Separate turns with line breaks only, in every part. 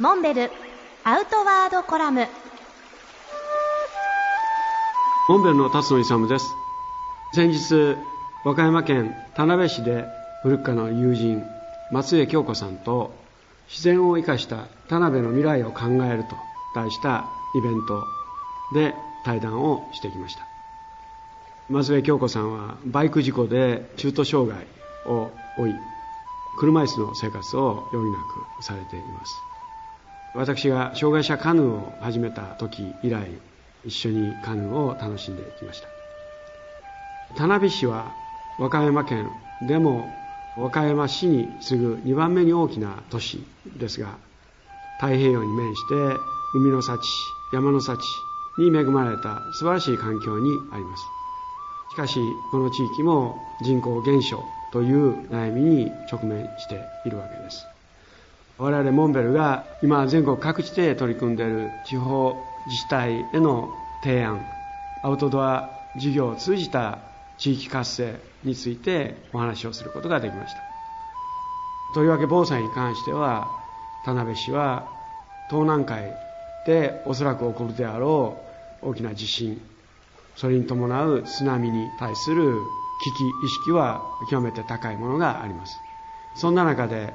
モンベルアウトワードコラム。
モンベルの辰野勇です。先日和歌山県田辺市で古くかの友人松江京子さんと自然を生かした田辺の未来を考えると題したイベントで対談をしてきました。松江京子さんはバイク事故で中途障害を負い車椅子の生活を余儀なくされています。私が障害者カヌーを始めた時以来一緒にカヌーを楽しんできました。田辺市は和歌山県でも和歌山市に次ぐ2番目に大きな都市ですが太平洋に面して海の幸山の幸に恵まれた素晴らしい環境にあります。しかしこの地域も人口減少という悩みに直面しているわけです。我々モンベルが今全国各地で取り組んでいる地方自治体への提案アウトドア事業を通じた地域活性についてお話をすることができました。とりわけ防災に関しては田辺市は東南海でおそらく起こるであろう大きな地震それに伴う津波に対する危機意識は極めて高いものがあります。そんな中で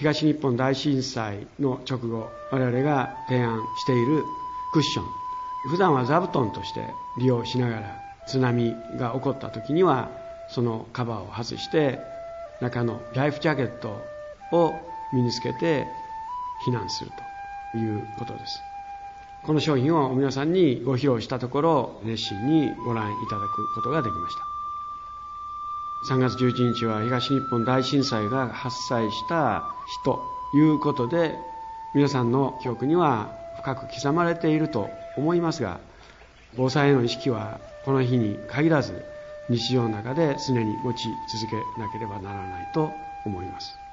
東日本大震災の直後我々が提案しているクッション。普段は座布団として利用しながら津波が起こった時にはそのカバーを外して中のライフジャケットを身につけて避難するということです。この商品を皆さんにご披露したところ熱心にご覧いただくことができました。3月11日は東日本大震災が発災した日ということで皆さんの記憶には深く刻まれていると思いますが防災への意識はこの日に限らず日常の中で常に持ち続けなければならないと思います。